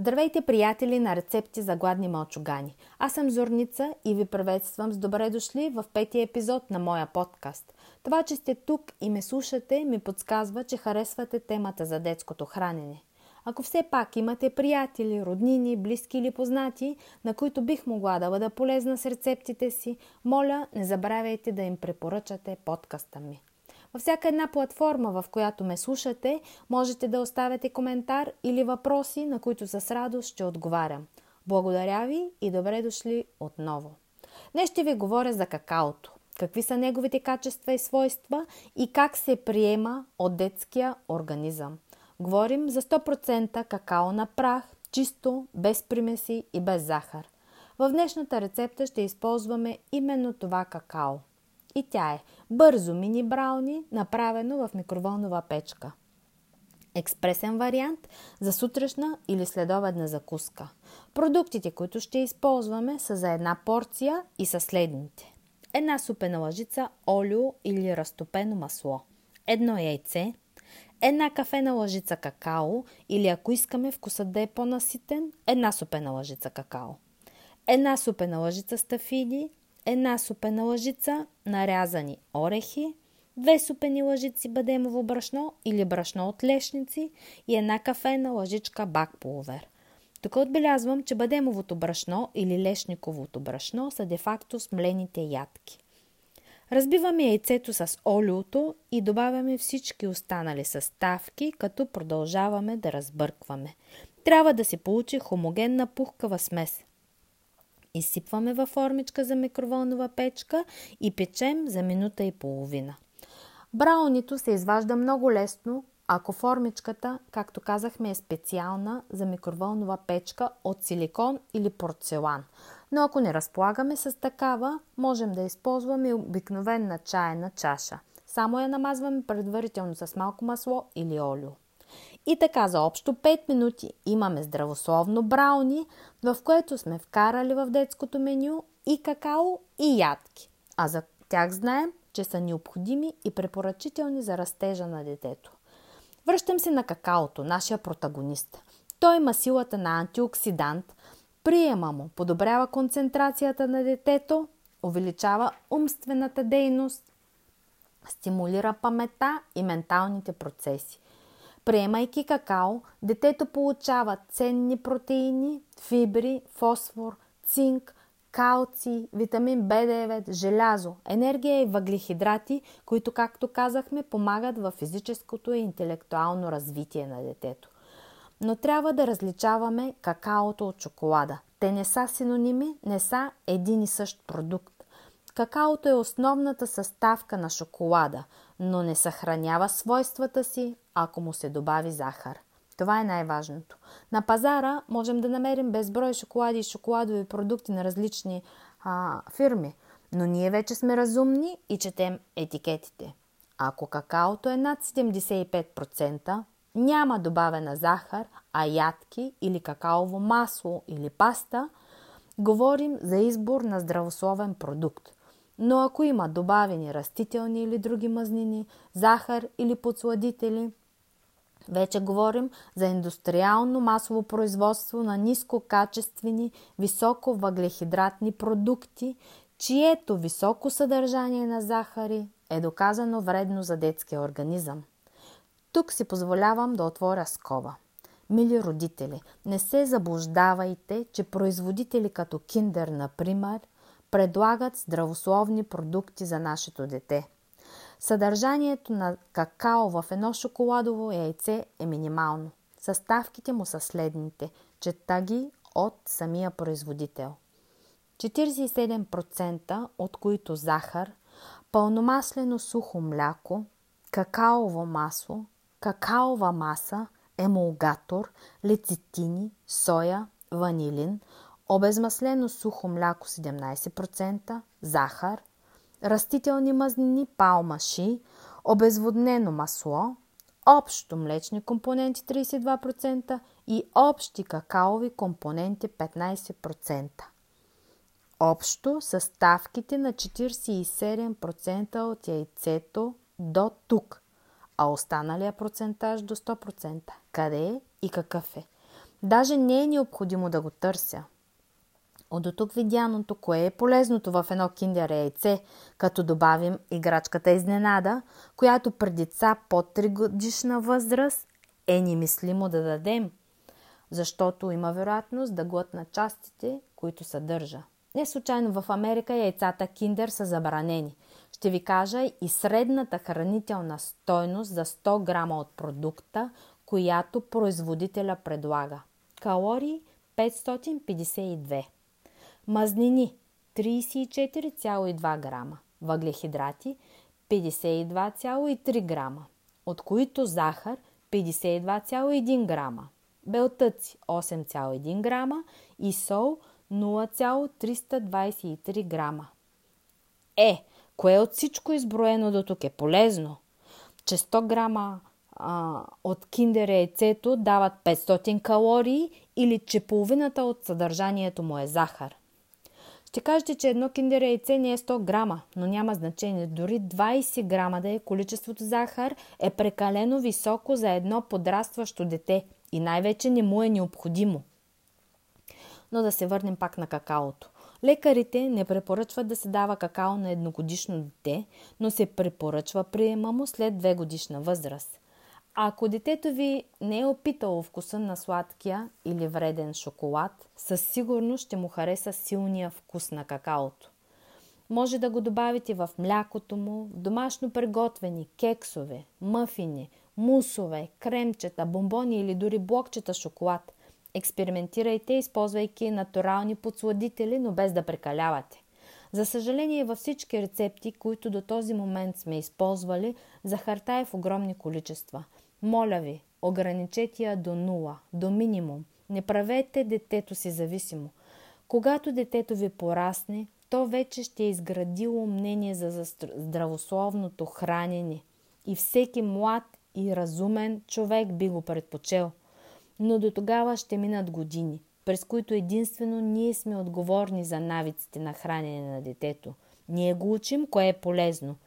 Здравейте, приятели на рецепти за гладни мълчугани. Аз съм Зорница и ви приветствам с добре дошли в петия епизод на моя подкаст. Това, че сте тук и ме слушате, ми подсказва, че харесвате темата за детското хранене. Ако все пак имате приятели, роднини, близки или познати, на които бих могла да бъда полезна с рецептите си, моля, не забравяйте да им препоръчате подкаста ми. Във всяка една платформа, в която ме слушате, можете да оставяте коментар или въпроси, на които с радост ще отговарям. Благодаря ви и добре дошли отново. Днес ще ви говоря за какаото. Какви са неговите качества и свойства и как се приема от детския организъм. Говорим за 100% какао на прах, чисто, без примеси и без захар. В днешната рецепта ще използваме именно това какао – и тя е бързо мини брауни, направено в микроволнова печка. Експресен вариант за сутрешна или следобедна закуска. Продуктите, които ще използваме са за една порция и са следните. Една супена лъжица олио или разтопено масло. Едно яйце, една кафена лъжица какао или ако искаме вкусът да е по-наситен, една супена лъжица какао. Една супена лъжица стафиди, една супена лъжица нарязани орехи, две супени лъжици бадемово брашно или брашно от лешници и една кафена лъжичка бак пулвер. Тук отбелязвам, че бадемовото брашно или лешниковото брашно са де-факто смлените ядки. Разбиваме яйцето с олиото и добавяме всички останали съставки, като продължаваме да разбъркваме. Трябва да се получи хомогенна пухкава смес. Изсипваме във формичка за микроволнова печка и печем за минута и половина. Браунито се изважда много лесно, ако формичката, както казахме, е специална за микроволнова печка от силикон или порцелан. Но ако не разполагаме с такава, можем да използваме обикновена чайна чаша. Само я намазваме предварително с малко масло или олио. И така за общо 5 минути имаме здравословно брауни, в което сме вкарали в детското меню и какао, и ядки. А за тях знаем, че са необходими и препоръчителни за растежа на детето. Връщам се на какаото, нашия протагонист. Той има силата на антиоксидант, приема му, подобрява концентрацията на детето, увеличава умствената дейност, стимулира памета и менталните процеси. Приемайки какао, детето получава ценни протеини, фибри, фосфор, цинк, калци, витамин B9, желязо, енергия и въглехидрати, които, както казахме, помагат в физическото и интелектуално развитие на детето. Но трябва да различаваме какаото от шоколада. Те не са синоними, не са един и същ продукт. Какаото е основната съставка на шоколада, но не съхранява свойствата си, ако му се добави захар. Това е най-важното. На пазара можем да намерим безброй шоколади и шоколадови продукти на различни а, фирми, но ние вече сме разумни и четем етикетите. Ако какаото е над 75%, няма добавена захар, а ядки или какаово масло или паста, говорим за избор на здравословен продукт – но ако има добавени растителни или други мазнини, захар или подсладители, вече говорим за индустриално масово производство на нискокачествени, високо въглехидратни продукти, чието високо съдържание на захари е доказано вредно за детския организъм. Тук си позволявам да отворя скоба. Мили родители, не се заблуждавайте, че производители като Киндер, например, предлагат здравословни продукти за нашето дете. Съдържанието на какао в едно шоколадово яйце е минимално. Съставките му са следните. Чета ги от самия производител. 47% от които захар, пълномаслено сухо мляко, какаово масло, какаова маса, емулгатор, лецитини, соя, ванилин, обезмаслено сухо мляко 17%, захар, растителни мазнини палмаши, обезводнено масло, общо млечни компоненти 32% и общи какаови компоненти 15%. Общо съставките на 47% от яйцето до тук, а останалия процентаж до 100%. Къде е и какъв е? Даже не е необходимо да го търся. От до тук видяното, кое е полезното в едно киндер яйце, като добавим играчката изненада, която при деца под 3 годишна възраст е немислимо да дадем, защото има вероятност да глътна частите, които съдържа. Не случайно в Америка яйцата киндер са забранени. Ще ви кажа и средната хранителна стойност за 100 грама от продукта, която производителя предлага. Калории 552. Мазнини 34,2 грама. Въглехидрати 52,3 грама, от които захар 52,1 грама, белтъци 8,1 грама и сол 0,323 грама. Е, кое от всичко изброено до тук е полезно? Че 100 грама а, от киндер яйцето дават 500 калории или че половината от съдържанието му е захар. Ще кажете, че едно киндер яйце не е 100 грама, но няма значение. Дори 20 грама да е количеството захар е прекалено високо за едно подрастващо дете и най-вече не му е необходимо. Но да се върнем пак на какаото. Лекарите не препоръчват да се дава какао на едногодишно дете, но се препоръчва приема му след 2 годишна възраст. Ако детето ви не е опитало вкуса на сладкия или вреден шоколад, със сигурност ще му хареса силния вкус на какаото. Може да го добавите в млякото му, в домашно приготвени кексове, мъфини, мусове, кремчета, бомбони или дори блокчета шоколад. Експериментирайте, използвайки натурални подсладители, но без да прекалявате. За съжаление, във всички рецепти, които до този момент сме използвали, захарта е в огромни количества – моля ви, ограничете я до нула, до минимум. Не правете детето си зависимо. Когато детето ви порасне, то вече ще е изградило мнение за здравословното хранене и всеки млад и разумен човек би го предпочел. Но до тогава ще минат години, през които единствено ние сме отговорни за навиците на хранене на детето. Ние го учим кое е полезно –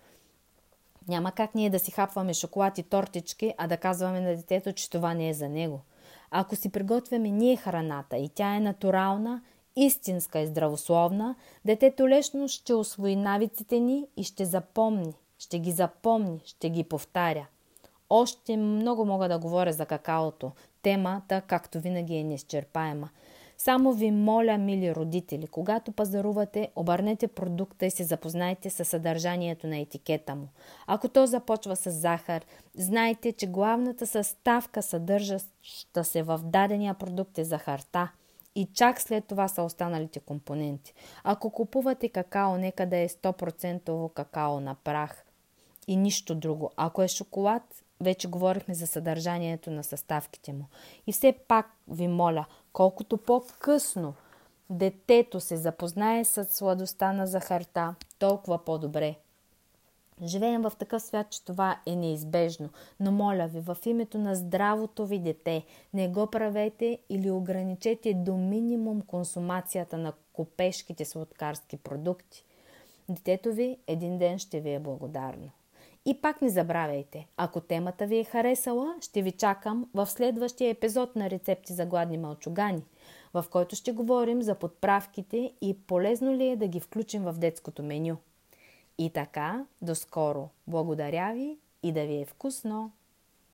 няма как ние да си хапваме шоколад и тортички, а да казваме на детето, че това не е за него. Ако си приготвяме ние храната и тя е натурална, истинска и здравословна, детето лесно ще освои навиците ни и ще запомни, ще ги запомни, ще ги повтаря. Още много мога да говоря за какаото. Темата, както винаги, е неизчерпаема – само ви моля, мили родители, когато пазарувате, обърнете продукта и се запознайте с съдържанието на етикета му. Ако то започва с захар, знайте, че главната съставка, съдържаща се в дадения продукт е захарта и чак след това са останалите компоненти. Ако купувате какао, нека да е 100% какао на прах и нищо друго. Ако е шоколад, вече говорихме за съдържанието на съставките му. И все пак ви моля, колкото по-късно детето се запознае с сладостта на захарта, толкова по-добре. Живеем в такъв свят, че това е неизбежно, но моля ви, в името на здравото ви дете, не го правете или ограничете до минимум консумацията на копешките сладкарски продукти. Детето ви един ден ще ви е благодарно. И пак не забравяйте, ако темата ви е харесала, ще ви чакам в следващия епизод на рецепти за гладни мълчугани, в който ще говорим за подправките и полезно ли е да ги включим в детското меню. И така, до скоро. Благодаря ви и да ви е вкусно!